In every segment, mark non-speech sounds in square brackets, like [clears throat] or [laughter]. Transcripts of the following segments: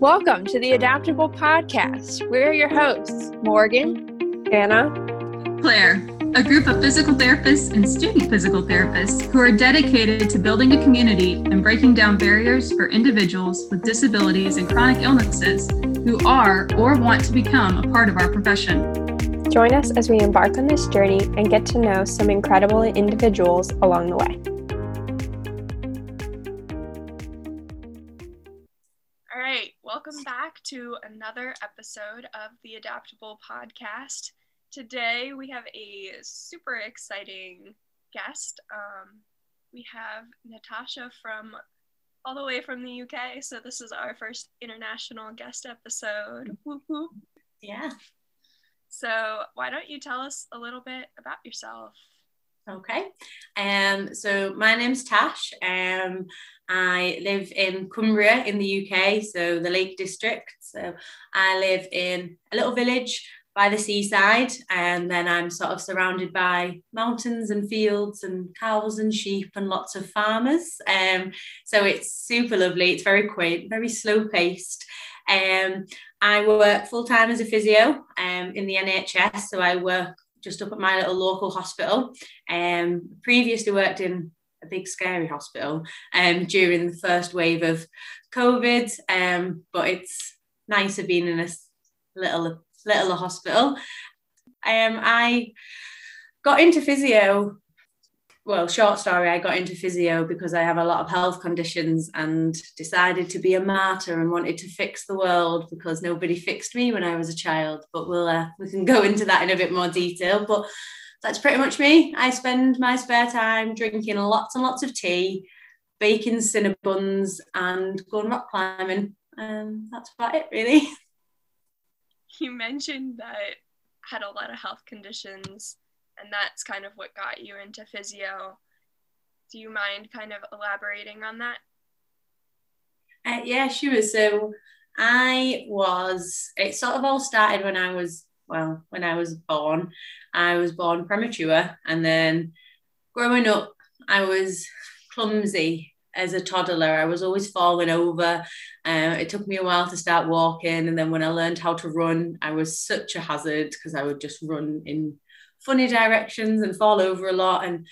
Welcome to the Adaptable Podcast. We're your hosts, Morgan, Anna, Claire, a group of physical therapists and student physical therapists who are dedicated to building a community and breaking down barriers for individuals with disabilities and chronic illnesses who are or want to become a part of our profession. Join us as we embark on this journey and get to know some incredible individuals along the way. Welcome back to another episode of the Adaptable Podcast. Today we have a super exciting guest. Um, we have Natasha from all the way from the UK, so this is our first international guest episode. Whoop, whoop. Yeah. So why don't you tell us a little bit about yourself? Okay. Um, so my name's Tash. Um, I live in Cumbria in the UK, so the Lake District. So I live in a little village by the seaside, and then I'm sort of surrounded by mountains and fields and cows and sheep and lots of farmers. Um, so it's super lovely. It's very quaint, very slow paced. Um, I work full time as a physio um, in the NHS, so I work just up at my little local hospital. Um, previously worked in a big scary hospital um, during the first wave of COVID, um, but it's nicer being in a little little hospital. Um, I got into physio well, short story, I got into physio because I have a lot of health conditions and decided to be a martyr and wanted to fix the world because nobody fixed me when I was a child. But we'll uh, we can go into that in a bit more detail. But that's pretty much me. I spend my spare time drinking lots and lots of tea, baking cinnabuns, and going rock climbing. And that's about it, really. [laughs] You mentioned that had a lot of health conditions and that's kind of what got you into physio. Do you mind kind of elaborating on that? Uh, yeah, sure. So I was, it sort of all started when I was, well, when I was born. I was born premature, and then growing up, I was clumsy as a toddler. I was always falling over. Uh, it took me a while to start walking, and then when I learned how to run, I was such a hazard because I would just run in funny directions and fall over a lot. And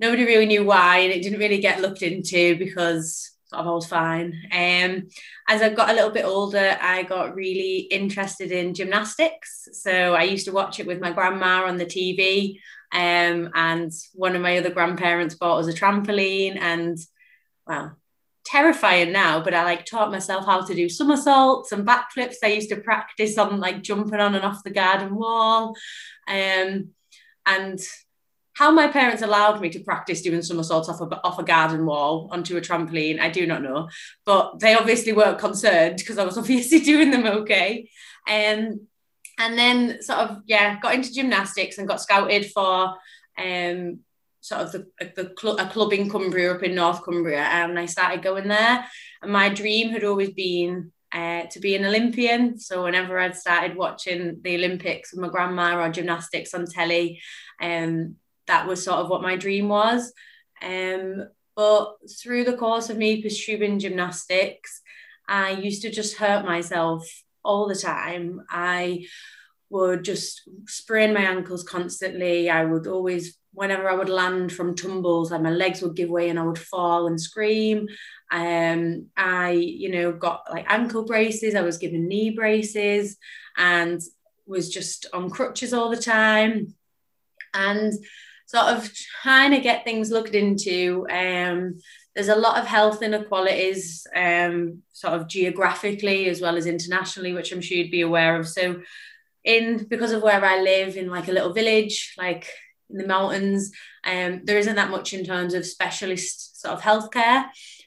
nobody really knew why. And it didn't really get looked into because of I was fine. Um, as I got a little bit older, I got really interested in gymnastics. So I used to watch it with my grandma on the TV. Um, and one of my other grandparents bought us a trampoline and well, terrifying now, but I like taught myself how to do somersaults and backflips. I used to practice on like jumping on and off the garden wall. Um, and how my parents allowed me to practice doing somersaults off a, off a garden wall onto a trampoline, I do not know. But they obviously weren't concerned because I was [laughs] obviously doing them okay. Um, and then sort of, yeah, got into gymnastics and got scouted for um, sort of the, the cl- a club in Cumbria up in North Cumbria. And I started going there. And my dream had always been uh, to be an Olympian. So whenever I'd started watching the Olympics with my grandma or gymnastics on telly, um, that was sort of what my dream was. Um, but through the course of me pursuing gymnastics, I used to just hurt myself all the time. I would just sprain my ankles constantly. I would always whenever I would land from tumbles, like my legs would give way and I would fall and scream. Um, I, you know, got like ankle braces, I was given knee braces and was just on crutches all the time. And sort of trying to get things looked into. Um, there's a lot of health inequalities, um, sort of geographically as well as internationally, which I'm sure you'd be aware of. So, in because of where I live in like a little village, like in the mountains. Um, there isn't that much in terms of specialist sort of healthcare.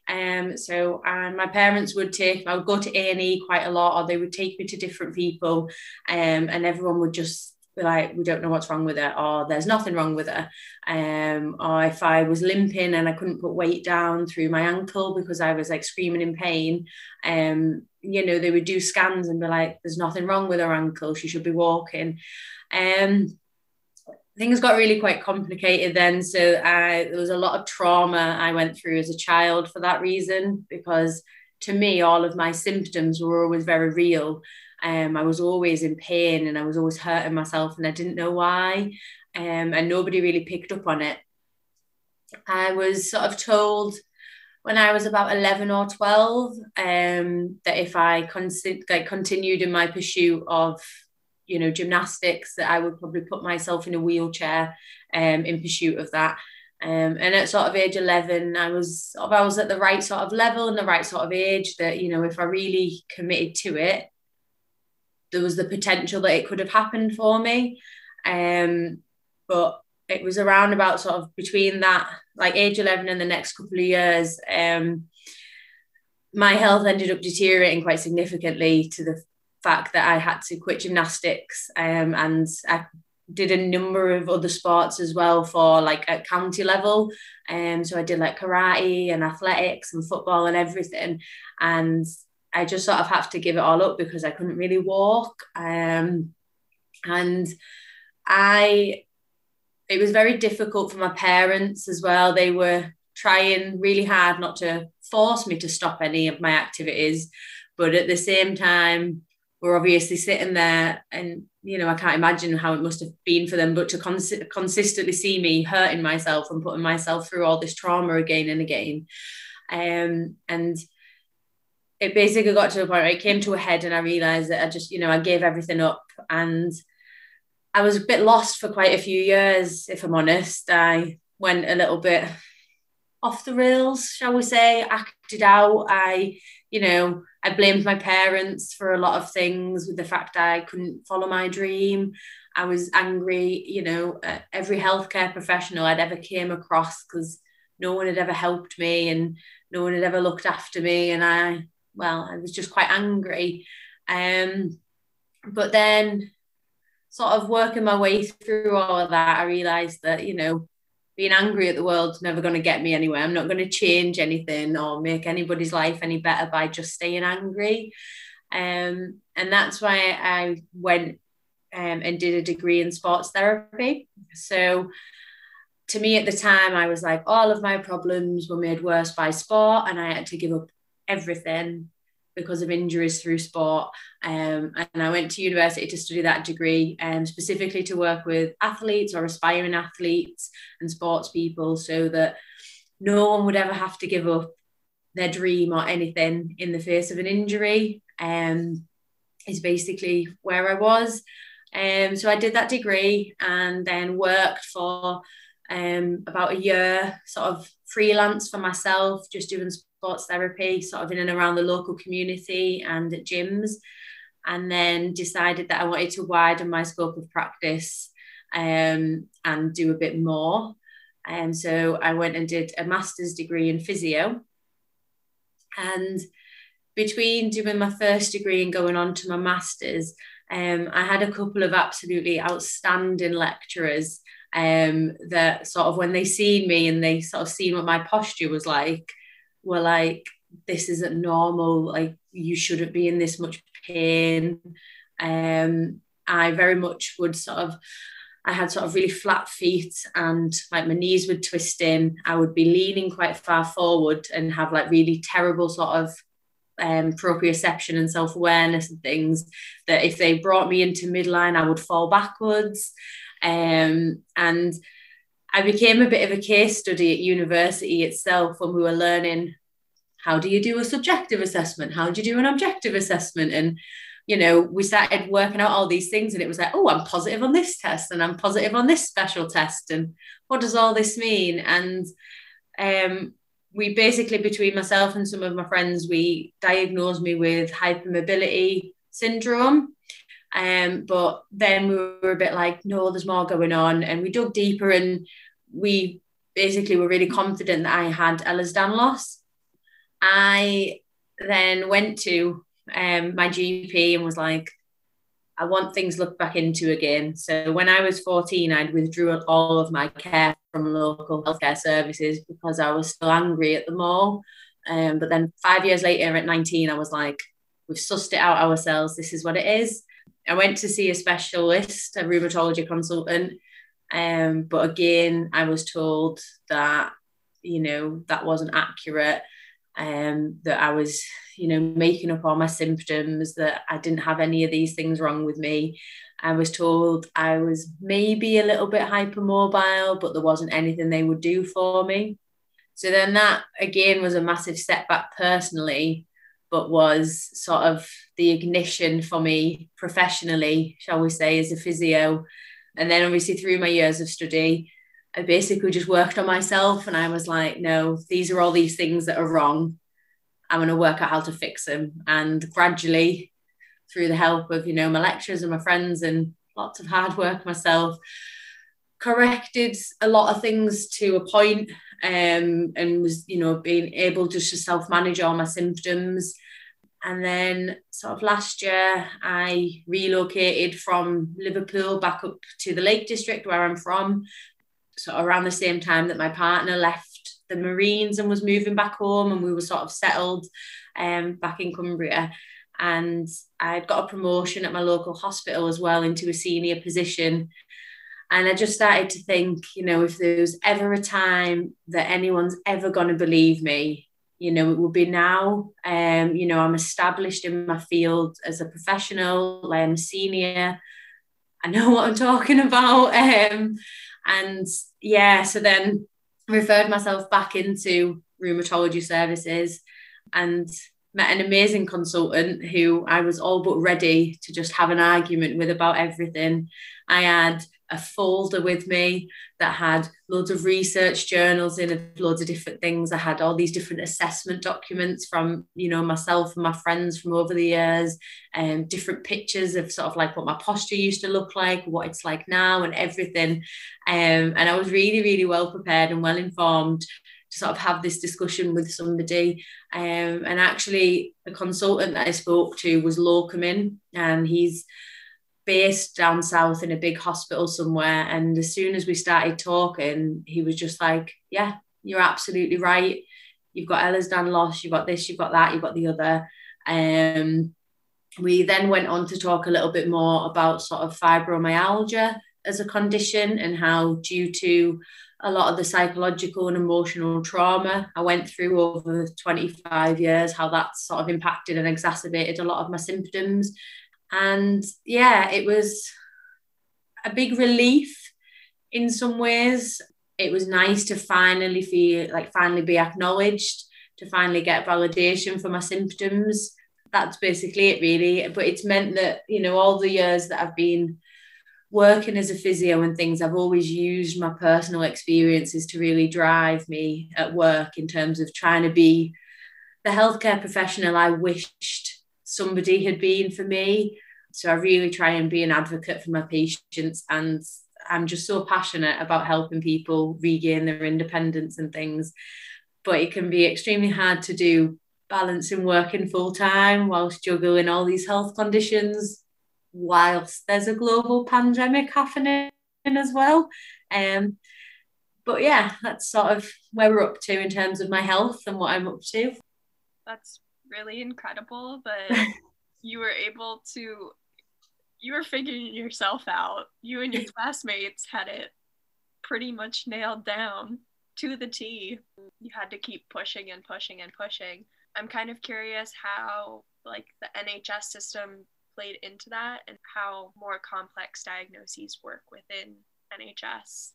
Um, so and my parents would take, I would go to A&E quite a lot, or they would take me to different people, um, and everyone would just be like, we don't know what's wrong with her, or there's nothing wrong with her. Um, or if I was limping and I couldn't put weight down through my ankle because I was like screaming in pain, um, you know, they would do scans and be like, there's nothing wrong with her ankle, she should be walking. Um, things got really quite complicated then. So uh, there was a lot of trauma I went through as a child for that reason, because to me, all of my symptoms were always very real. Um, I was always in pain and I was always hurting myself and I didn't know why. Um, and nobody really picked up on it. I was sort of told when I was about 11 or 12 um, that if I con- like, continued in my pursuit of you know gymnastics that I would probably put myself in a wheelchair um, in pursuit of that um, and at sort of age 11 I was I was at the right sort of level and the right sort of age that you know if I really committed to it there was the potential that it could have happened for me um, but it was around about sort of between that like age 11 and the next couple of years um, my health ended up deteriorating quite significantly to the fact that I had to quit gymnastics um, and I did a number of other sports as well for like at county level. Um, so I did like karate and athletics and football and everything. And I just sort of have to give it all up because I couldn't really walk. Um, and I it was very difficult for my parents as well. They were trying really hard not to force me to stop any of my activities, but at the same time, we're obviously sitting there and you know i can't imagine how it must have been for them but to cons- consistently see me hurting myself and putting myself through all this trauma again and again um, and it basically got to a point where it came to a head and i realized that i just you know i gave everything up and I was a bit lost for quite a few years, if I'm honest. I went a little bit off the rails, shall we say, acted out. I, you know, I blamed my parents for a lot of things with the fact I couldn't follow my dream. I was angry, you know, at every healthcare professional I'd ever came across because no one had ever helped me and no one had ever looked after me. And I, well, I was just quite angry. Um, but then sort of working my way through all of that, I realized that, you know, being angry at the world's never going to get me anywhere. I'm not going to change anything or make anybody's life any better by just staying angry. Um, and that's why I went um, and did a degree in sports therapy. So, to me at the time, I was like, all of my problems were made worse by sport, and I had to give up everything because of injuries through sport. Um, and I went to university to study that degree, um, specifically to work with athletes or aspiring athletes and sports people so that no one would ever have to give up their dream or anything in the face of an injury. Um, is basically where I was. Um, so I did that degree and then worked for um, about a year, sort of freelance for myself, just doing sports therapy, sort of in and around the local community and at gyms. And then decided that I wanted to widen my scope of practice um, and do a bit more. And so I went and did a master's degree in physio. And between doing my first degree and going on to my master's, um, I had a couple of absolutely outstanding lecturers um, that sort of when they seen me and they sort of seen what my posture was like, were like, this isn't normal. Like you shouldn't be in this much pain. Um, I very much would sort of, I had sort of really flat feet and like my knees would twist in. I would be leaning quite far forward and have like really terrible sort of um, proprioception and self awareness and things that if they brought me into midline, I would fall backwards. Um, and I became a bit of a case study at university itself when we were learning how do you do a subjective assessment? How do you do an objective assessment? And you know, we started working out all these things, and it was like, oh, I'm positive on this test, and I'm positive on this special test, and what does all this mean? And um, we basically, between myself and some of my friends, we diagnosed me with hypermobility syndrome, um, but then we were a bit like, no, there's more going on. And we dug deeper and we basically were really confident that I had Ehlers-Danlos. I then went to um, my GP and was like, I want things looked back into again. So when I was 14, I'd withdrew all of my care from local healthcare services because I was still angry at them all. Um, but then five years later, at 19, I was like, we've sussed it out ourselves. This is what it is. I went to see a specialist, a rheumatology consultant. Um, but again, I was told that, you know, that wasn't accurate. Um, that I was, you know, making up all my symptoms, that I didn't have any of these things wrong with me. I was told I was maybe a little bit hypermobile, but there wasn't anything they would do for me. So then that again was a massive setback personally, but was sort of the ignition for me professionally, shall we say, as a physio. And then obviously through my years of study, I basically just worked on myself and I was like, no, these are all these things that are wrong. I'm going to work out how to fix them. And gradually, through the help of, you know, my lecturers and my friends and lots of hard work myself, corrected a lot of things to a point, um, and was, you know, being able just to self manage all my symptoms. And then, sort of last year, I relocated from Liverpool back up to the Lake District where I'm from. So, around the same time that my partner left the Marines and was moving back home, and we were sort of settled um, back in Cumbria. And I'd got a promotion at my local hospital as well into a senior position. And I just started to think, you know, if there was ever a time that anyone's ever going to believe me, you know, it would be now. Um, you know, I'm established in my field as a professional, I'm a senior. I know [laughs] what I'm talking about. Um, and yeah, so then referred myself back into rheumatology services and met an amazing consultant who I was all but ready to just have an argument with about everything. I had a folder with me that had loads of research journals in it, loads of different things. I had all these different assessment documents from, you know, myself and my friends from over the years, and um, different pictures of sort of like what my posture used to look like, what it's like now, and everything. Um, and I was really, really well prepared and well informed to sort of have this discussion with somebody. Um, and actually, a consultant that I spoke to was locuming, and he's based down south in a big hospital somewhere. And as soon as we started talking, he was just like, Yeah, you're absolutely right. You've got Ehlers-Danlos, you've got this, you've got that, you've got the other. Um, we then went on to talk a little bit more about sort of fibromyalgia as a condition and how, due to a lot of the psychological and emotional trauma I went through over 25 years, how that sort of impacted and exacerbated a lot of my symptoms and yeah, it was a big relief in some ways. It was nice to finally feel like finally be acknowledged, to finally get validation for my symptoms. That's basically it, really. But it's meant that, you know, all the years that I've been working as a physio and things, I've always used my personal experiences to really drive me at work in terms of trying to be the healthcare professional I wished somebody had been for me. So I really try and be an advocate for my patients and I'm just so passionate about helping people regain their independence and things. But it can be extremely hard to do balancing working full time whilst juggling all these health conditions, whilst there's a global pandemic happening as well. Um, but yeah, that's sort of where we're up to in terms of my health and what I'm up to. That's really incredible that [laughs] you were able to you were figuring yourself out. You and your classmates had it pretty much nailed down to the T. You had to keep pushing and pushing and pushing. I'm kind of curious how like the NHS system played into that and how more complex diagnoses work within NHS.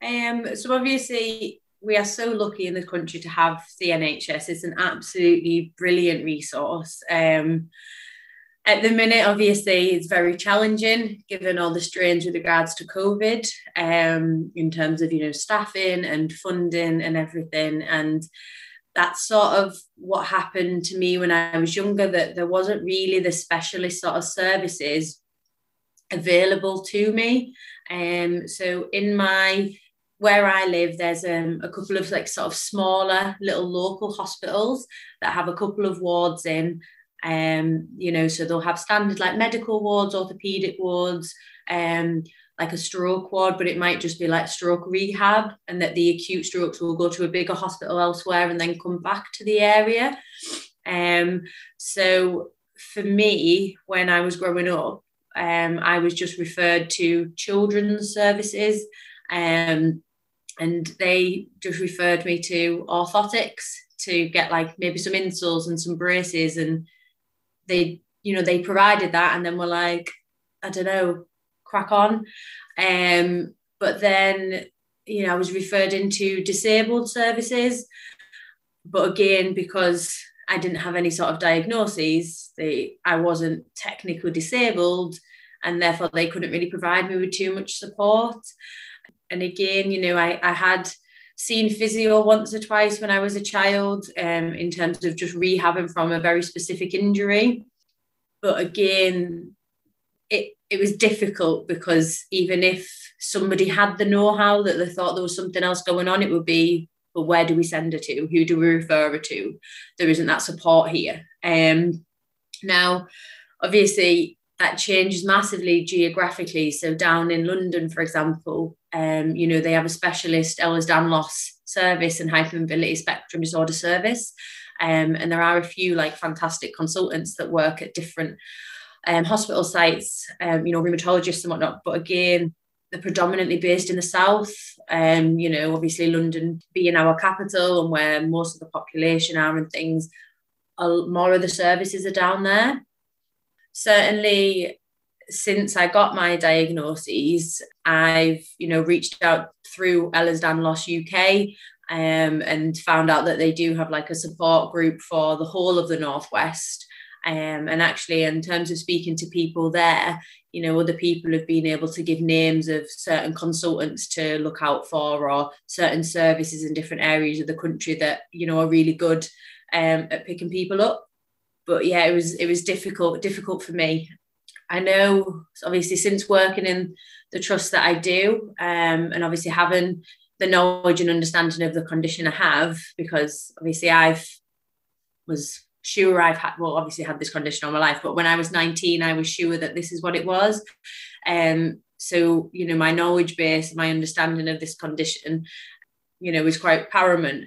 Um, so obviously we are so lucky in the country to have the NHS. It's an absolutely brilliant resource. Um, at the minute, obviously, it's very challenging given all the strains with regards to COVID, um, in terms of you know staffing and funding and everything. And that's sort of what happened to me when I was younger. That there wasn't really the specialist sort of services available to me. Um, so in my where I live, there's um, a couple of like sort of smaller little local hospitals that have a couple of wards in. Um, you know, so they'll have standard like medical wards, orthopedic wards, um, like a stroke ward, but it might just be like stroke rehab, and that the acute strokes will go to a bigger hospital elsewhere and then come back to the area. Um, so for me, when I was growing up, um, I was just referred to children's services. Um, and they just referred me to orthotics to get like maybe some insoles and some braces and they you know they provided that and then we're like i don't know crack on. Um but then you know i was referred into disabled services but again because i didn't have any sort of diagnoses they i wasn't technically disabled and therefore they couldn't really provide me with too much support and again you know i i had seen physio once or twice when I was a child um, in terms of just rehabbing from a very specific injury. But again, it, it was difficult because even if somebody had the know-how that they thought there was something else going on, it would be, but where do we send her to? Who do we refer her to? There isn't that support here. Um, now, obviously, that changes massively geographically. So down in London, for example, um, you know, they have a specialist Ehlers-Danlos service and hypermobility spectrum disorder service. Um, and there are a few like fantastic consultants that work at different um, hospital sites, um, you know, rheumatologists and whatnot. But again, they're predominantly based in the south. Um, you know, obviously London being our capital and where most of the population are and things, more of the services are down there. Certainly, since I got my diagnoses, I've you know reached out through Ehlers-Danlos UK um, and found out that they do have like a support group for the whole of the northwest. Um, and actually, in terms of speaking to people there, you know, other people have been able to give names of certain consultants to look out for, or certain services in different areas of the country that you know are really good um, at picking people up. But yeah, it was it was difficult difficult for me. I know, obviously, since working in the trust that I do, um, and obviously having the knowledge and understanding of the condition I have, because obviously I've was sure I've had well, obviously had this condition all my life, but when I was 19, I was sure that this is what it was. Um, so you know, my knowledge base, my understanding of this condition, you know, was quite paramount.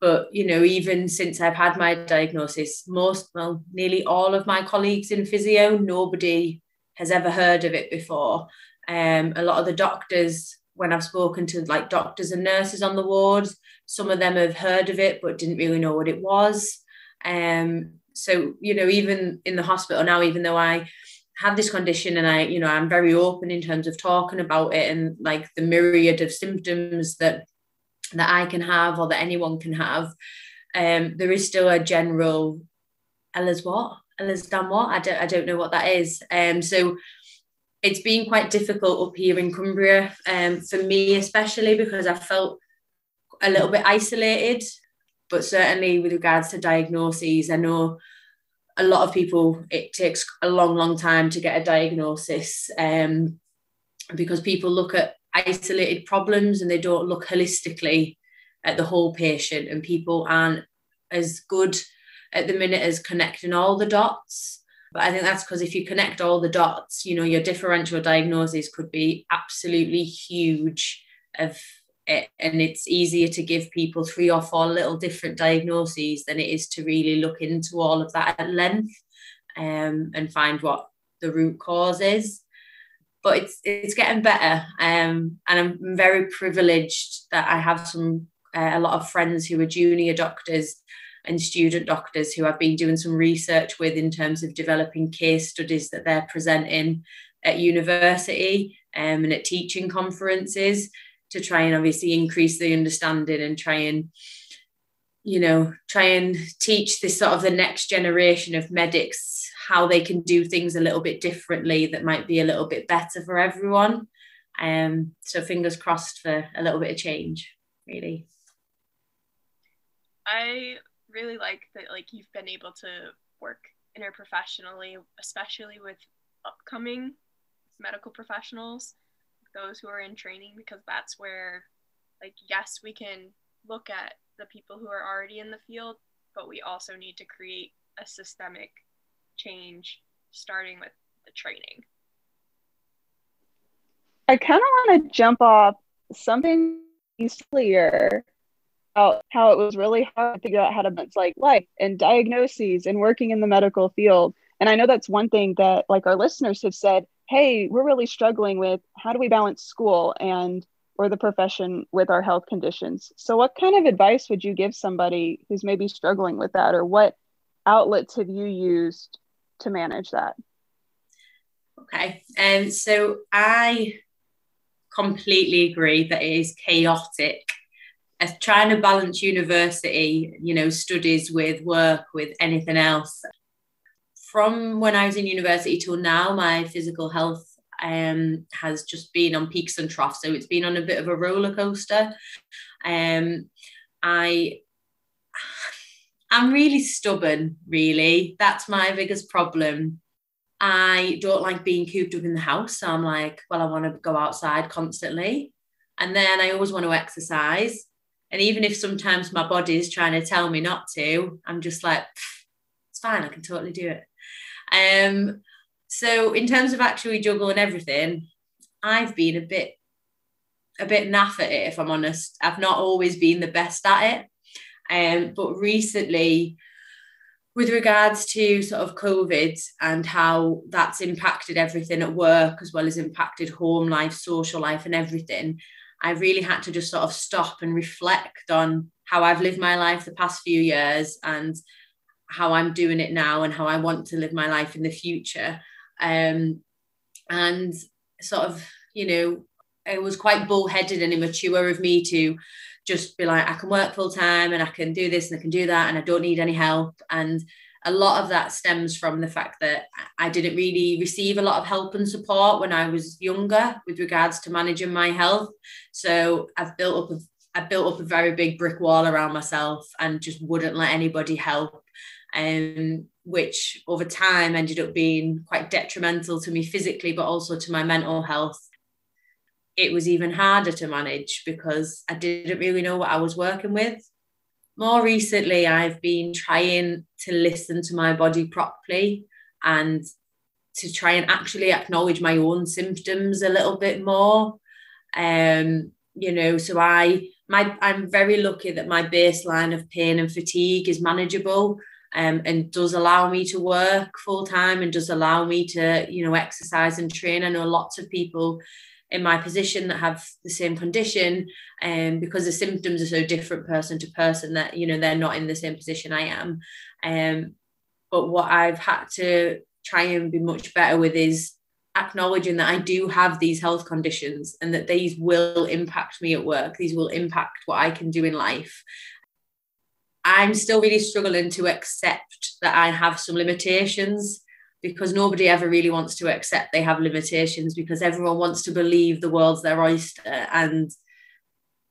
But you know, even since I've had my diagnosis, most, well, nearly all of my colleagues in physio, nobody has ever heard of it before. Um, a lot of the doctors, when I've spoken to like doctors and nurses on the wards, some of them have heard of it but didn't really know what it was. Um, so you know, even in the hospital now, even though I have this condition and I, you know, I'm very open in terms of talking about it and like the myriad of symptoms that that I can have or that anyone can have, um, there is still a general Ella's what? Ella's done what? I don't I don't know what that is. Um, so it's been quite difficult up here in Cumbria, um, for me especially because I felt a little bit isolated. But certainly with regards to diagnoses, I know a lot of people it takes a long, long time to get a diagnosis. Um, because people look at isolated problems and they don't look holistically at the whole patient. And people aren't as good at the minute as connecting all the dots. But i think that's because if you connect all the dots you know your differential diagnosis could be absolutely huge of it, and it's easier to give people three or four little different diagnoses than it is to really look into all of that at length um, and find what the root cause is but it's it's getting better. Um, and I'm very privileged that I have some uh, a lot of friends who are junior doctors and student doctors who I've been doing some research with in terms of developing case studies that they're presenting at university um, and at teaching conferences to try and obviously increase the understanding and try and you know try and teach this sort of the next generation of medics how they can do things a little bit differently that might be a little bit better for everyone. Um, so fingers crossed for a little bit of change, really. I really like that like you've been able to work interprofessionally, especially with upcoming medical professionals, those who are in training, because that's where like yes, we can look at the people who are already in the field, but we also need to create a systemic change starting with the training. I kind of want to jump off something earlier about how it was really hard to figure out how to like life and diagnoses and working in the medical field. And I know that's one thing that like our listeners have said, hey, we're really struggling with how do we balance school and or the profession with our health conditions. So, what kind of advice would you give somebody who's maybe struggling with that, or what outlets have you used to manage that? Okay, and um, so I completely agree that it is chaotic. As trying to balance university, you know, studies with work, with anything else. From when I was in university till now, my physical health um, has just been on peaks and troughs. So it's been on a bit of a roller coaster. Um, I I'm really stubborn, really. That's my biggest problem. I don't like being cooped up in the house. So I'm like, well, I want to go outside constantly. And then I always want to exercise. And even if sometimes my body is trying to tell me not to, I'm just like, it's fine, I can totally do it. Um, so in terms of actually juggling everything, I've been a bit a bit naff at it, if I'm honest. I've not always been the best at it. Um, but recently, with regards to sort of COVID and how that's impacted everything at work as well as impacted home life, social life, and everything, I really had to just sort of stop and reflect on how I've lived my life the past few years and how I'm doing it now and how I want to live my life in the future. Um, and sort of, you know, it was quite bullheaded and immature of me to just be like, I can work full time and I can do this and I can do that and I don't need any help. And a lot of that stems from the fact that I didn't really receive a lot of help and support when I was younger with regards to managing my health. So I've built up a I built up a very big brick wall around myself and just wouldn't let anybody help. Um, which over time ended up being quite detrimental to me physically, but also to my mental health. It was even harder to manage because I didn't really know what I was working with. More recently, I've been trying to listen to my body properly and to try and actually acknowledge my own symptoms a little bit more. Um, you know, so I my I'm very lucky that my baseline of pain and fatigue is manageable um, and does allow me to work full time and does allow me to you know exercise and train i know lots of people in my position that have the same condition and um, because the symptoms are so different person to person that you know they're not in the same position i am. Um, but what i've had to try and be much better with is acknowledging that i do have these health conditions and that these will impact me at work. These will impact what i can do in life. I'm still really struggling to accept that I have some limitations because nobody ever really wants to accept they have limitations because everyone wants to believe the world's their oyster and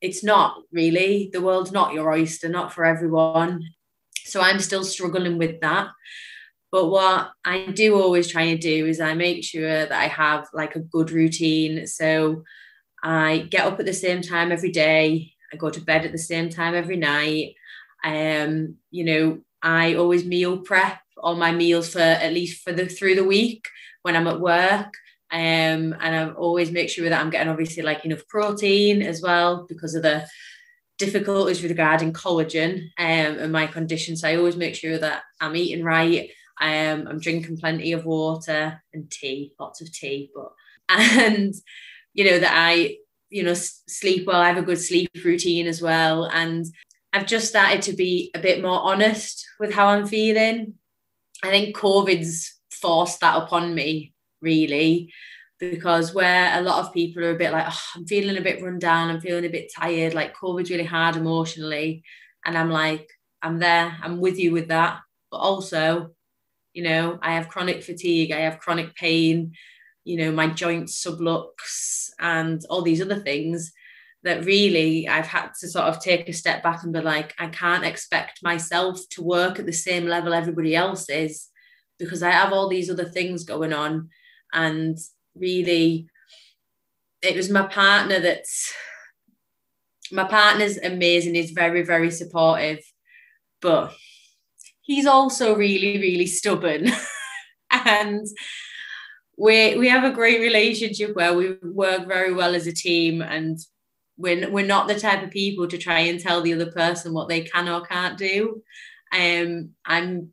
it's not really. The world's not your oyster not for everyone. So i'm still struggling with that. But what i do always try and do is i make sure that i have like a good routine. So i get up at the same time every day. I go to bed at the same time every night. Um, you know, I always meal prep all my meals for at least for the through the week when I'm at work. Um, and I always make sure that I'm getting obviously like enough protein as well because of the difficulties regarding collagen um, and my condition. So I always make sure that I'm eating right. Um, I'm drinking plenty of water and tea, lots of tea, but [laughs] and you know that I you know sleep well. I have a good sleep routine as well, and I've just started to be a bit more honest with how I'm feeling. I think COVID's forced that upon me, really, because where a lot of people are a bit like, oh, I'm feeling a bit run down, I'm feeling a bit tired, like COVID's really hard emotionally. And I'm like, I'm there, I'm with you with that. But also, you know, I have chronic fatigue, I have chronic pain, you know, my joints sublux and all these other things that really I've had to sort of take a step back and be like, I can't expect myself to work at the same level everybody else is because I have all these other things going on. And really, it was my partner that's my partner's amazing, he's very, very supportive, but he's also really, really stubborn. [laughs] and we we have a great relationship where we work very well as a team and we're, we're not the type of people to try and tell the other person what they can or can't do. Um, I'm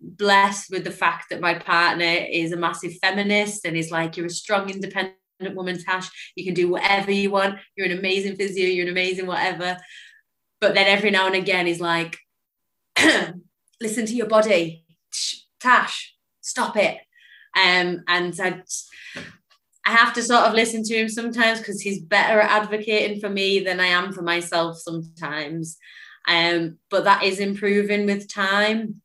blessed with the fact that my partner is a massive feminist and is like, you're a strong, independent woman, Tash. You can do whatever you want. You're an amazing physio. You're an amazing whatever. But then every now and again, he's like, [clears throat] listen to your body. Tash, stop it. Um, and I, I have to sort of listen to him sometimes because he's better at advocating for me than I am for myself sometimes. Um, but that is improving with time.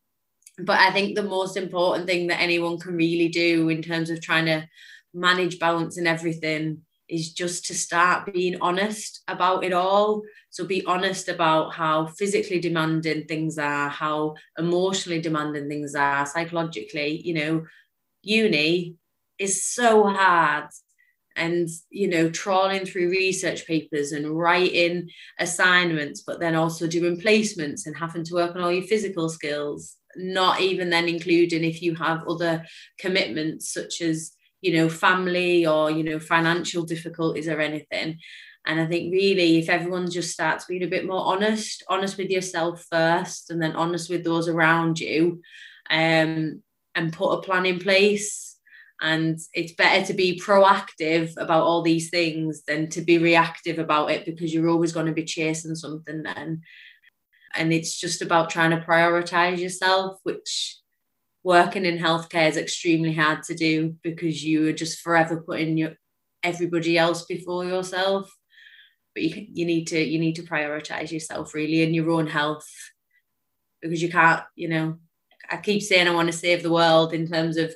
But I think the most important thing that anyone can really do in terms of trying to manage balance and everything is just to start being honest about it all. So be honest about how physically demanding things are, how emotionally demanding things are, psychologically. You know, uni is so hard. And, you know, trawling through research papers and writing assignments, but then also doing placements and having to work on all your physical skills, not even then including if you have other commitments such as you know family or you know financial difficulties or anything and i think really if everyone just starts being a bit more honest honest with yourself first and then honest with those around you um, and put a plan in place and it's better to be proactive about all these things than to be reactive about it because you're always going to be chasing something then. And it's just about trying to prioritize yourself which working in healthcare is extremely hard to do because you are just forever putting your everybody else before yourself. But you, you need to you need to prioritize yourself really and your own health because you can't you know i keep saying i want to save the world in terms of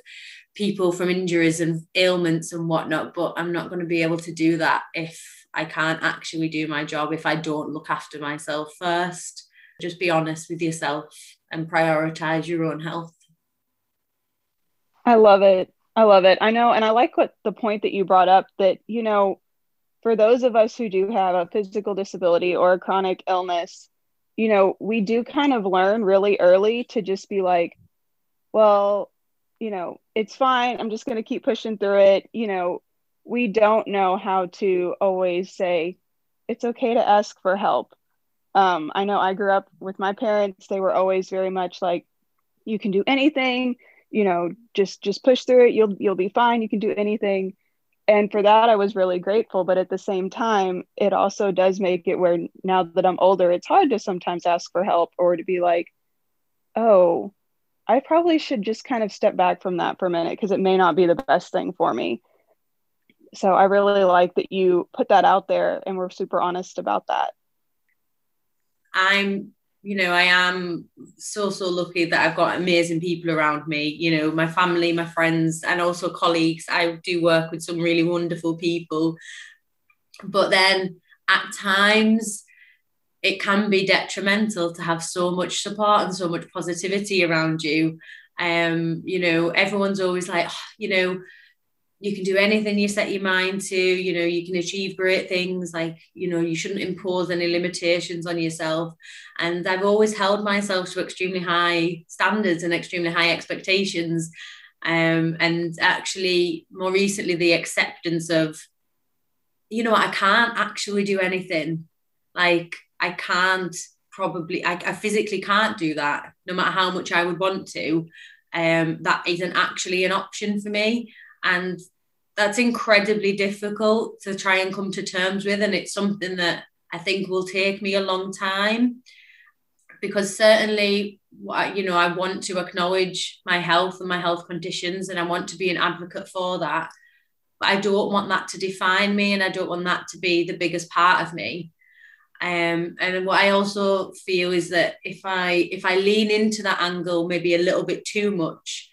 people from injuries and ailments and whatnot but i'm not going to be able to do that if i can't actually do my job if i don't look after myself first just be honest with yourself and prioritize your own health I love it. I love it. I know. And I like what the point that you brought up that, you know, for those of us who do have a physical disability or a chronic illness, you know, we do kind of learn really early to just be like, well, you know, it's fine. I'm just going to keep pushing through it. You know, we don't know how to always say, it's okay to ask for help. Um, I know I grew up with my parents, they were always very much like, you can do anything you know just just push through it you'll you'll be fine you can do anything and for that i was really grateful but at the same time it also does make it where now that i'm older it's hard to sometimes ask for help or to be like oh i probably should just kind of step back from that for a minute because it may not be the best thing for me so i really like that you put that out there and we're super honest about that i'm you know, I am so, so lucky that I've got amazing people around me, you know, my family, my friends, and also colleagues. I do work with some really wonderful people. But then at times, it can be detrimental to have so much support and so much positivity around you. Um, you know, everyone's always like, oh, you know, you can do anything you set your mind to you know you can achieve great things like you know you shouldn't impose any limitations on yourself. And i've always held myself to extremely high standards and extremely high expectations. Um, and actually more recently the acceptance of you know i can't actually do anything. Like i can't probably I, I physically can't do that no matter how much i would want to. Um, that isn't actually an option for me. And that's incredibly difficult to try and come to terms with. And it's something that i think will take me a long time. Because certainly you know i want to acknowledge my health and my health conditions and i want to be an advocate for that. But i don't want that to define me and i don't want that to be the biggest part of me um, and what i also feel is that if i if i lean into that angle maybe a little bit too much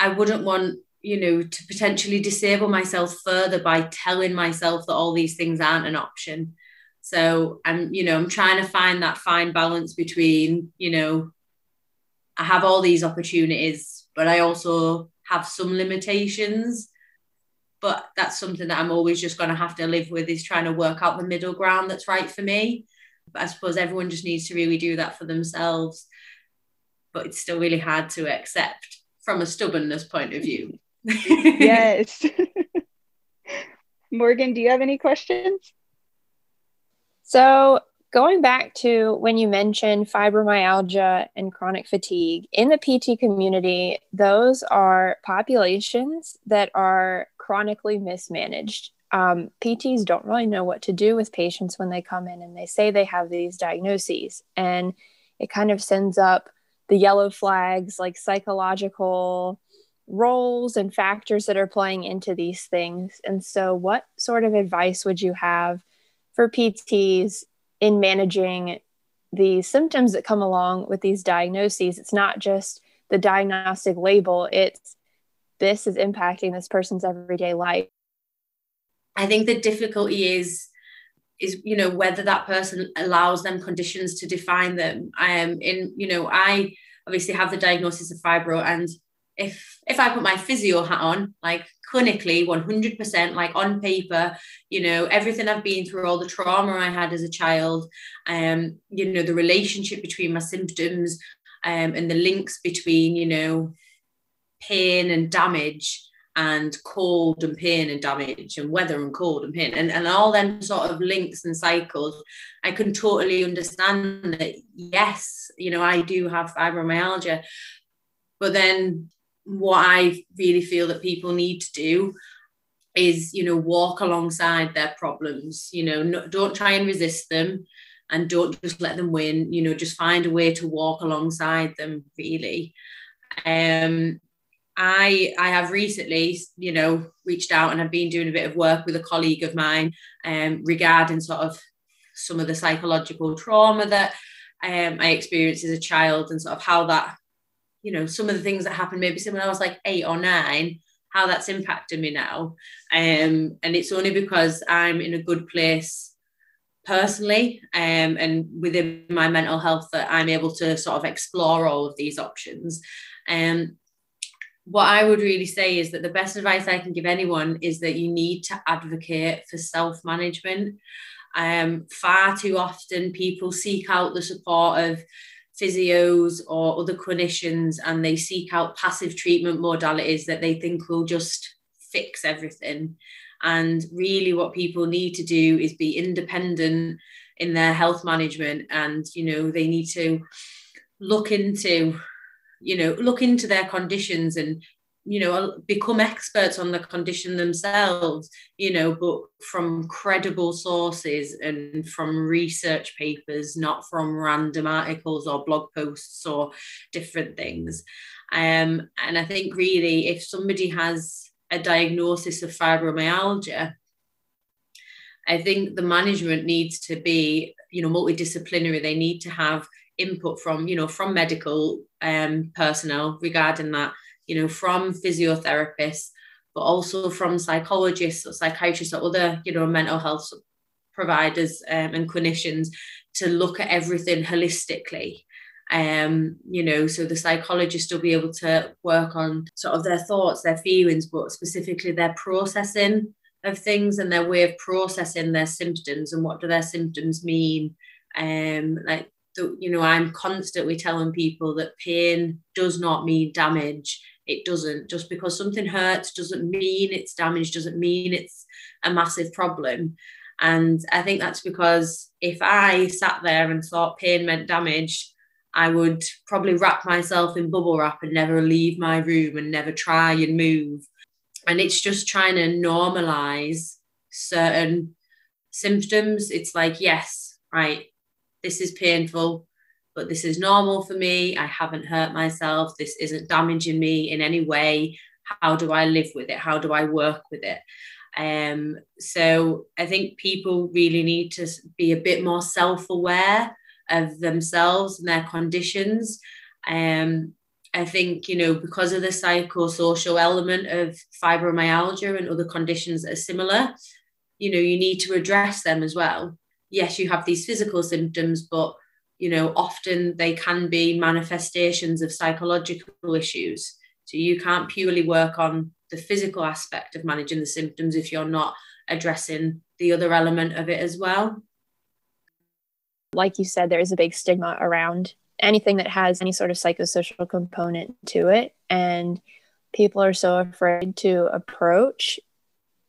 i wouldn't want you know, to potentially disable myself further by telling myself that all these things aren't an option. So I'm, you know, I'm trying to find that fine balance between, you know, I have all these opportunities, but I also have some limitations. But that's something that I'm always just going to have to live with is trying to work out the middle ground that's right for me. But I suppose everyone just needs to really do that for themselves. But it's still really hard to accept from a stubbornness point of view [laughs] yes. [laughs] Morgan, do you have any questions? So, going back to when you mentioned fibromyalgia and chronic fatigue, in the PT community, those are populations that are chronically mismanaged. Um, PTs don't really know what to do with patients when they come in and they say they have these diagnoses. And it kind of sends up the yellow flags like psychological roles and factors that are playing into these things. And so, what sort of advice would you have for PTs in managing the symptoms that come along with these diagnoses? It's not just the diagnostic label, it's this is impacting this person's everyday life. I think the difficulty is is you know whether that person allows them conditions to define them. I am in you know I obviously have the diagnosis of fibro and if if I put my physio hat on, like clinically 100%, like on paper, you know, everything I've been through, all the trauma I had as a child, um, you know, the relationship between my symptoms um, and the links between, you know, pain and damage and cold and pain and damage and weather and cold and pain and, and all them sort of links and cycles i can totally understand that yes you know i do have fibromyalgia but then what I really feel that people need to do is, you know, walk alongside their problems. You know, no, don't try and resist them and don't just let them win. You know, just find a way to walk alongside them, really. Um, I I have recently, you know, reached out and I've been doing a bit of work with a colleague of mine um, regarding sort of some of the psychological trauma that um, I experienced as a child and sort of how that you know some of the things that happened maybe when I was like eight or nine how that's impacted me now. Um, and it's only because I'm in a good place personally um, and within my mental health that I'm able to sort of explore all of these options. Um, what I would really say is that the best advice I can give anyone is that you need to advocate for self management. Um, far too often, people seek out the support of physios or other clinicians and they seek out passive treatment modalities that they think will just fix everything. And really, what people need to do is be independent in their health management, and you know, they need to look into you know look into their conditions and you know become experts on the condition themselves you know but from credible sources and from research papers not from random articles or blog posts or different things. Um, and i think really if somebody has a diagnosis of fibromyalgia i think the management needs to be you know multidisciplinary. They need to have input from you know from medical um, personnel regarding that you know, from physiotherapists, but also from psychologists or psychiatrists or other, you know, mental health providers um, and clinicians to look at everything holistically. Um, you know, so the psychologist will be able to work on sort of their thoughts, their feelings, but specifically their processing of things and their way of processing their symptoms and what do their symptoms mean. Um, like you know, I'm constantly telling people that pain does not mean damage. It doesn't. Just because something hurts doesn't mean it's damaged doesn't mean it's a massive problem. And i think that's because if i sat there and thought pain meant damage i would probably wrap myself in bubble wrap and never leave my room and never try and move. And it's just trying to normalize certain symptoms. It's like yes right this is painful but this is normal for me. I haven't hurt myself. This isn't damaging me in any way. How do I live with it? How do I work with it? Um, so I think people really need to be a bit more self aware of themselves and their conditions. Um, I think, you know, because of the psychosocial element of fibromyalgia and other conditions that are similar, you know, you need to address them as well. Yes, you have these physical symptoms, but you know, often they can be manifestations of psychological issues. So you can't purely work on the physical aspect of managing the symptoms if you're not addressing the other element of it as well. Like you said, there is a big stigma around anything that has any sort of psychosocial component to it. And people are so afraid to approach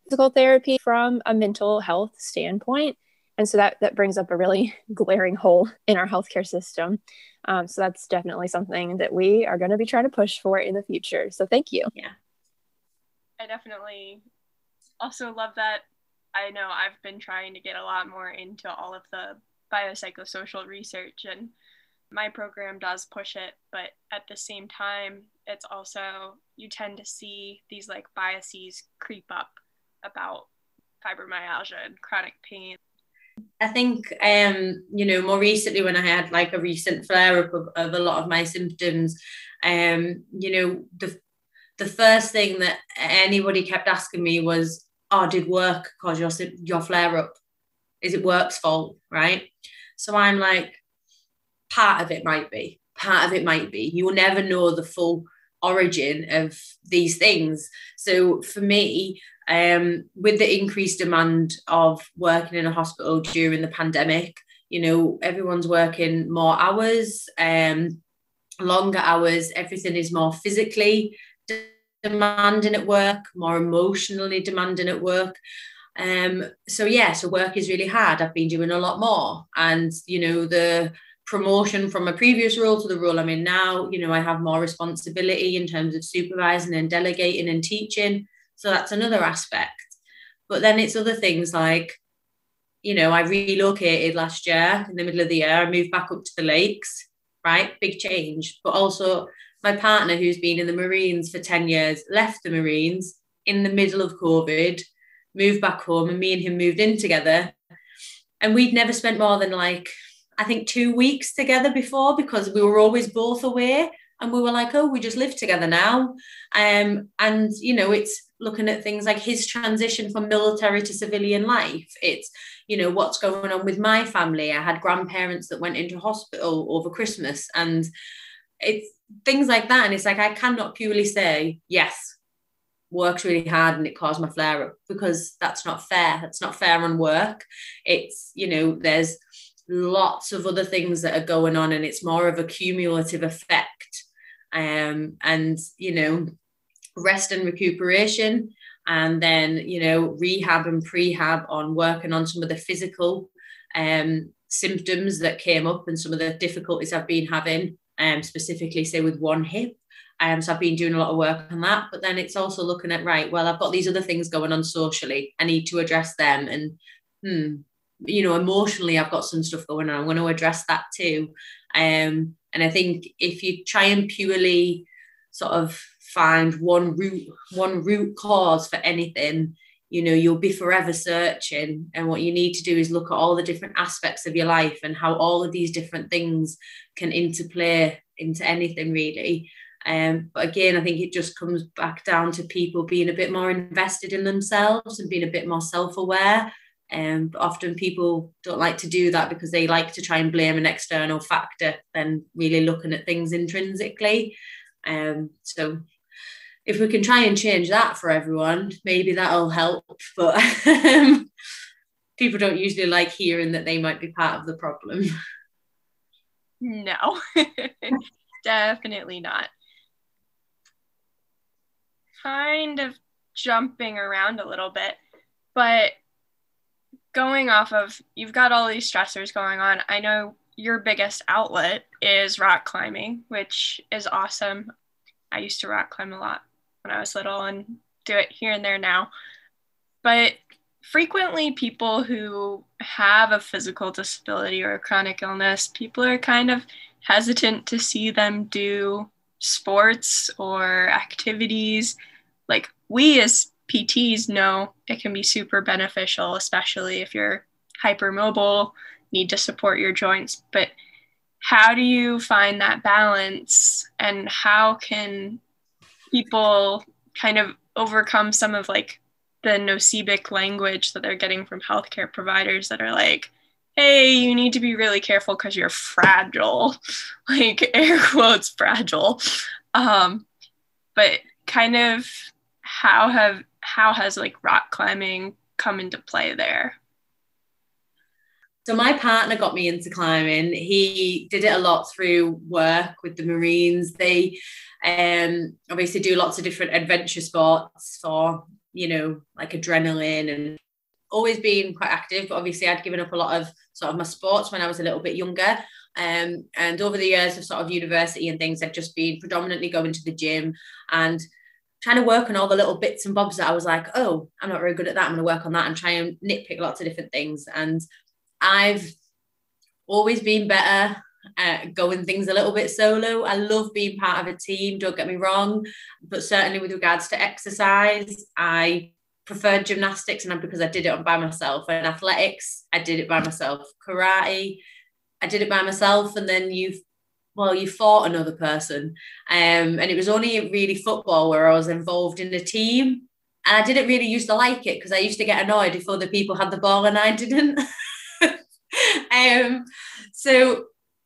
physical therapy from a mental health standpoint and so that that brings up a really [laughs] glaring hole in our healthcare system um, so that's definitely something that we are going to be trying to push for in the future so thank you yeah i definitely also love that. I know I've been trying to get a lot more into all of the biopsychosocial research, and my program does push it. But at the same time, it's also, you tend to see these like biases creep up about fibromyalgia and chronic pain. I think, um, you know, more recently when I had like a recent flare up of, of a lot of my symptoms, um, you know, the the first thing that anybody kept asking me was, "Oh, did work cause your your flare up? Is it work's fault?" Right? So I'm like, part of it might be, part of it might be. You will never know the full origin of these things. So for me, um, with the increased demand of working in a hospital during the pandemic, you know, everyone's working more hours, um, longer hours, everything is more physically demanding at work, more emotionally demanding at work. Um, so yeah, so work is really hard. I've been doing a lot more. And you know, the promotion from a previous role to the role I'm in now, you know, I have more responsibility in terms of supervising and delegating and teaching. So that's another aspect. But then it's other things like, you know, I relocated last year in the middle of the year. I moved back up to the lakes, right? Big change. But also, my partner, who's been in the Marines for 10 years, left the Marines in the middle of COVID, moved back home, and me and him moved in together. And we'd never spent more than like, I think, two weeks together before because we were always both away and we were like oh we just live together now. Um, and you know it's looking at things like his transition from military to civilian life. It's you know what's going on with my family. I had grandparents that went into hospital over christmas and it's things like that. And it's like i cannot purely say yes works really hard and it caused my flare up because that's not fair. That's not fair on work. It's you know there's lots of other things that are going on and it's more of a cumulative effect um, and you know rest and recuperation and then you know rehab and prehab on working on some of the physical um, symptoms that came up and some of the difficulties I've been having um, specifically say with one hip. Um, so I've been doing a lot of work on that but then it's also looking at right well I've got these other things going on socially. I need to address them. And hmm you know emotionally I've got some stuff going on. I'm going to address that too. Um, and I think if you try and purely sort of find one root, one root cause for anything, you know, you'll be forever searching. And what you need to do is look at all the different aspects of your life and how all of these different things can interplay into anything really. Um, but again, I think it just comes back down to people being a bit more invested in themselves and being a bit more self-aware um, but often people don't like to do that because they like to try and blame an external factor than really looking at things intrinsically. Um, so if we can try and change that for everyone, maybe that'll help. But um, [laughs] people don't usually like hearing that they might be part of the problem. No, [laughs] definitely not. Kind of jumping around a little bit, but going off of you've got all these stressors going on. I know your biggest outlet is rock climbing, which is awesome. I used to rock climb a lot when I was little and do it here and there now. But frequently, people who have a physical disability or a chronic illness, people are kind of hesitant to see them do sports or activities. Like we as PTs know it can be super beneficial, especially if you're hypermobile, need to support your joints. But how do you find that balance and how can people kind of overcome some of like the nocebic language that they're getting from healthcare providers that are like, hey, you need to be really careful because you're fragile, [laughs] like [laughs] air quotes fragile. Um, but kind of how have how has like rock climbing come into play there? So my partner got me into climbing. He did it a lot through work with the Marines. They um, obviously do lots of different adventure sports for, you know, like adrenaline and always been quite active. But obviously I'd given up a lot of sort of my sports when I was a little bit younger. Um, and over the years of sort of university and things, I've just been predominantly going to the gym and trying to work on all the little bits and bobs that I was like, oh, I'm not very good at that. I'm going to work on that and try and nitpick lots of different things. And I've always been better at going things a little bit solo. I love being part of a team, don't get me wrong. But certainly with regards to exercise, I preferred gymnastics and because I did it by myself. And athletics, I did it by myself. Karate, I did it by myself. And then you well, you fought another person. Um, and it was only really football where I was involved in a team. And I didn't really used to like it because I used to get annoyed if other people had the ball and I didn't. [laughs] um, so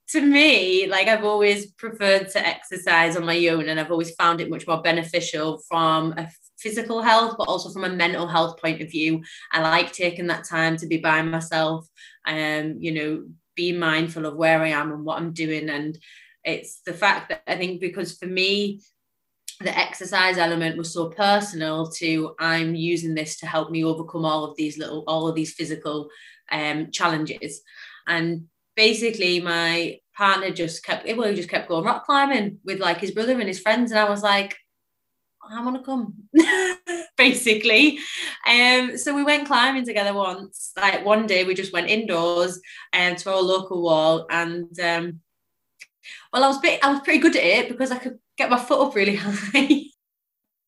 to me, like I've always preferred to exercise on my own and I've always found it much more beneficial from a physical health, but also from a mental health point of view. I like taking that time to be by myself and, um, you know, be mindful of where I am and what I'm doing. And it's the fact that I think because for me, the exercise element was so personal to I'm using this to help me overcome all of these little, all of these physical um, challenges. And basically my partner just kept, well, he just kept going rock climbing with like his brother and his friends. And I was like, I want to come, [laughs] basically. Um, so we went climbing together once. Like one day, we just went indoors um, to our local wall, and um, well, I was bit, I was pretty good at it because I could get my foot up really [laughs] high.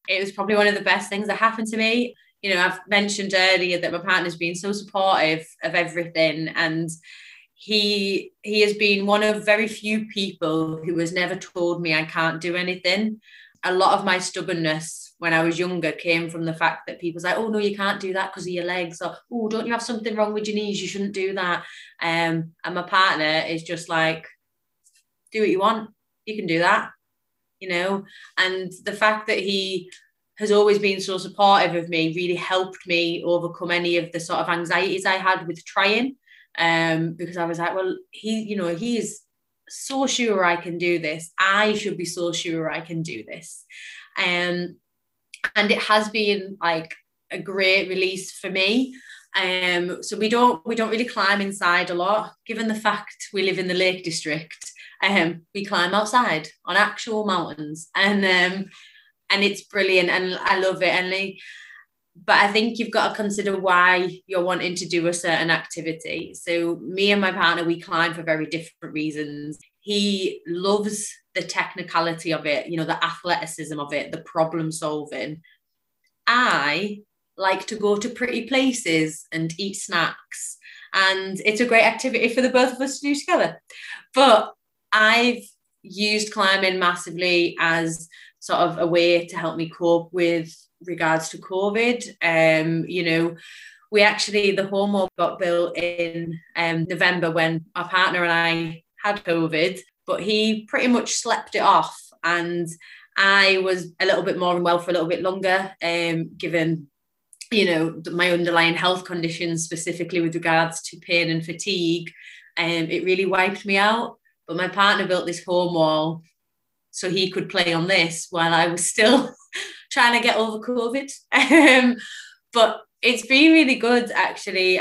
it was probably one of the best things that happened to me. You know, I've mentioned earlier that my partner's been so supportive of everything, and he he has been one of very few people who has never told me I can't do anything a lot of my stubbornness when I was younger came from the fact that people say, "Oh no, you can't do that because of your legs," or "Oh, don't you have something wrong with your knees? You shouldn't do that." Um, and my partner is just like, "Do what you want. You can do that," you know. And the fact that he has always been so supportive of me really helped me overcome any of the sort of anxieties I had with trying. Um, because I was like, well, he, you know, he's so sure I can do this. I should be so sure I can do this. Um, and it has been like a great release for me. Um, so we don't we don't really climb inside a lot, given the fact we live in the Lake District. Um, we climb outside on actual mountains, and um, and it's brilliant, and I love it. And like, but I think you've got to consider why you're wanting to do a certain activity. So, me and my partner, we climb for very different reasons. He loves the technicality of it, you know, the athleticism of it, the problem solving. I like to go to pretty places and eat snacks. And it's a great activity for the both of us to do together. But I've used climbing massively as sort of a way to help me cope with regards to COVID. Um, you know, we actually the home wall got built in um, November when our partner and I had COVID, but he pretty much slept it off, and I was a little bit more unwell for a little bit longer, um, given you know my underlying health conditions, specifically with regards to pain and fatigue. Um, it really wiped me out. But my partner built this home wall so he could play on this while I was still trying to get over COVID. [laughs] Um, but it's been really good actually.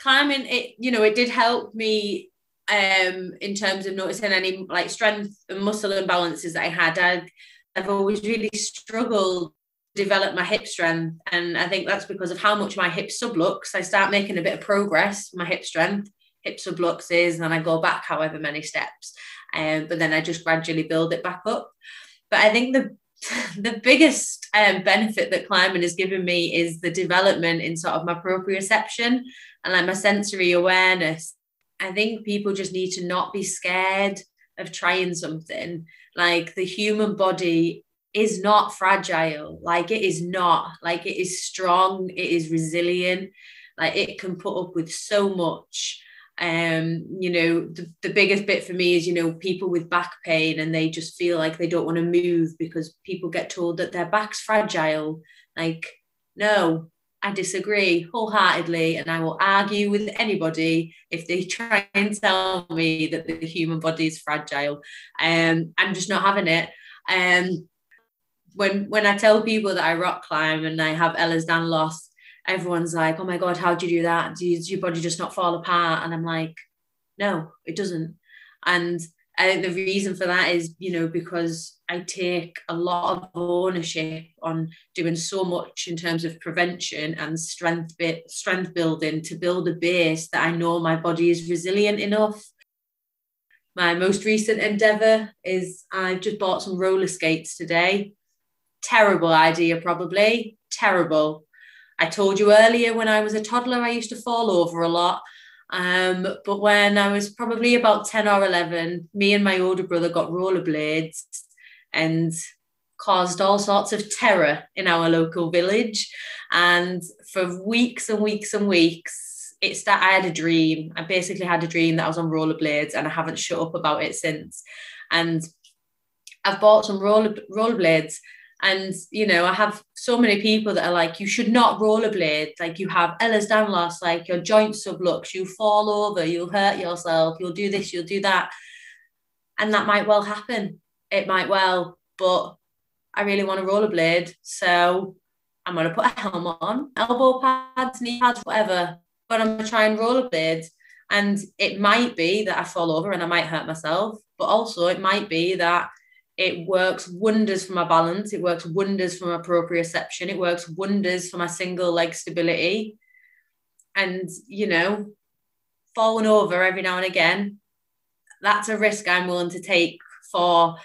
Climbing it, you know, it did help me um in terms of noticing any like strength and muscle imbalances that I had. i I've always really struggled to develop my hip strength. And I think that's because of how much my hip sublux. I start making a bit of progress, my hip strength, hip subluxes, and then I go back however many steps. Um, but then I just gradually build it back up. But I think the [laughs] the biggest um, benefit that climbing has given me is the development in sort of my proprioception and like my sensory awareness. I think people just need to not be scared of trying something. Like the human body is not fragile. Like it is not. Like it is strong. It is resilient. Like it can put up with so much um you know the, the biggest bit for me is you know people with back pain and they just feel like they don't want to move because people get told that their back's fragile like no I disagree wholeheartedly, and I will argue with anybody if they try and tell me that the human body is fragile. Um, I'm just not having it. Um, when when I tell people that I rock climb and I have Ehlers-Danlos, everyone's like, oh my God, how do you do that? Does your body just not fall apart? And I'm like, no, it doesn't. And I think the reason for that is, you know, because I take a lot of ownership on doing so much in terms of prevention and strength bit strength building to build a base that I know my body is resilient enough. My most recent endeavor is I've just bought some roller skates today. Terrible idea, probably. Terrible. I told you earlier when I was a toddler, I used to fall over a lot um, but when I was probably about 10 or 11, me and my older brother got rollerblades and caused all sorts of terror in our local village. And for weeks and weeks and weeks, it's that I had a dream. I basically had a dream that I was on rollerblades and I haven't shut up about it since. And I've bought some roller rollerblades and you know, I have so many people that are like, you should not rollerblade. Like you have Ehlers-Danlos, like your joint sublux, you fall over, you'll hurt yourself, you'll do this, you'll do that. And that might well happen. It might well, but I really want to rollerblade. So I'm gonna put a helmet on, elbow pads, knee pads, whatever. But I'm gonna try and rollerblade. And it might be that I fall over and I might hurt myself, but also it might be that it works wonders for my balance. It works wonders for my proprioception. It works wonders for my single leg stability. And, you know, falling over every now and again, that's a risk I'm willing to take for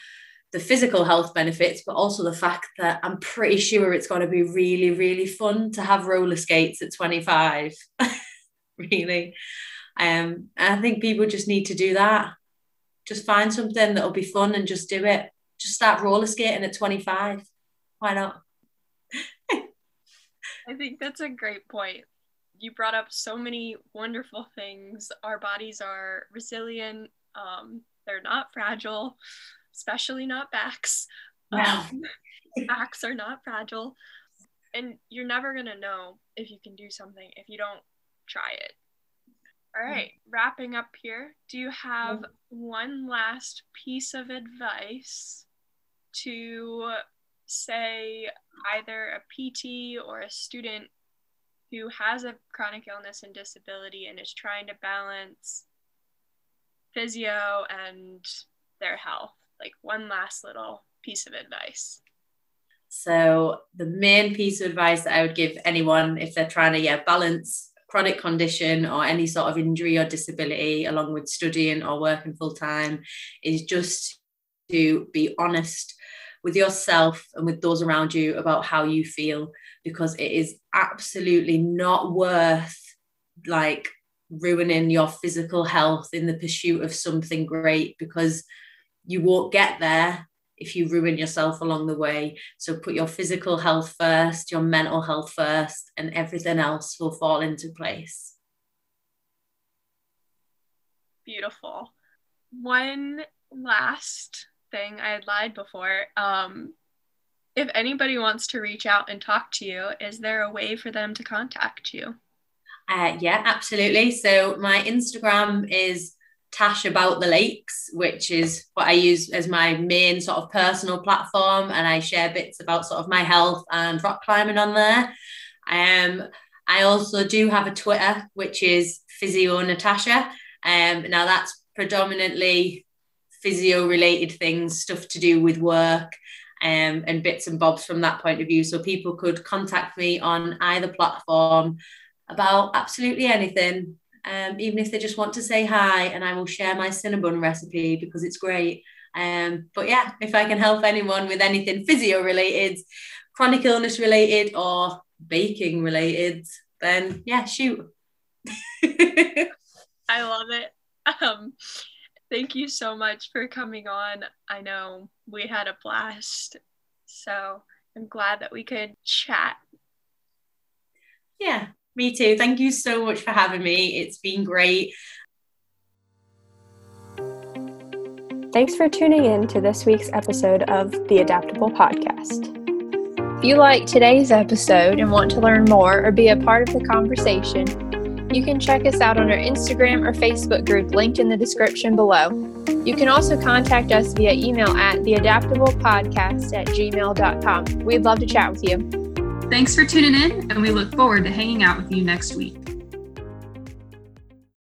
the physical health benefits, but also the fact that I'm pretty sure it's going to be really, really fun to have roller skates at 25. [laughs] really. Um, I think people just need to do that. Just find something that'll be fun and just do it just start roller skating at 25. Why not? I think that's a great point. You brought up so many wonderful things. Our bodies are resilient, um, they're not fragile, especially not backs. Wow. Um, [laughs] backs are not fragile. And you're never going to know if you can do something if you don't try it. All right, wrapping up here, do you have one last piece of advice to say either a PT or a student who has a chronic illness and disability and is trying to balance physio and their health? Like one last little piece of advice. So the main piece of advice that I would give anyone if they're trying to yeah balance chronic condition or any sort of injury or disability along with studying or working full time is just to be honest with yourself and with those around you about how you feel because it is absolutely not worth like ruining your physical health in the pursuit of something great because you won't get there if you ruin yourself along the way. So put your physical health first, your mental health first, and everything else will fall into place. Beautiful. One last thing I had lied before. Um, if anybody wants to reach out and talk to you, is there a way for them to contact you? Uh, yeah, absolutely. So my Instagram is Tash About the Lakes, which is what I use as my main sort of personal platform. And I share bits about sort of my health and rock climbing on there. Um, I also do have a Twitter, which is Physio Natasha. Um, now that's predominantly physio related things, stuff to do with work. Um, and bits and bobs from that point of view. So people could contact me on either platform about absolutely anything um, even if they just want to say hi, and I will share my cinnamon recipe because it's great. Um, but yeah, if I can help anyone with anything physio related, chronic illness related, or baking related, then yeah, shoot. [laughs] I love it. Um, thank you so much for coming on. I know we had a blast, so I'm glad that we could chat. Yeah, me too. Thank you so much for having me. It's been great. Thanks for tuning in to this week's episode of the Adaptable Podcast. If you like today's episode and want to learn more or be a part of the conversation, you can check us out on our Instagram or Facebook group linked in the description below. You can also contact us via email at theadaptablepodcast at gmail.com. We'd love to chat with you. Thanks for tuning in, and we look forward to hanging out with you next week.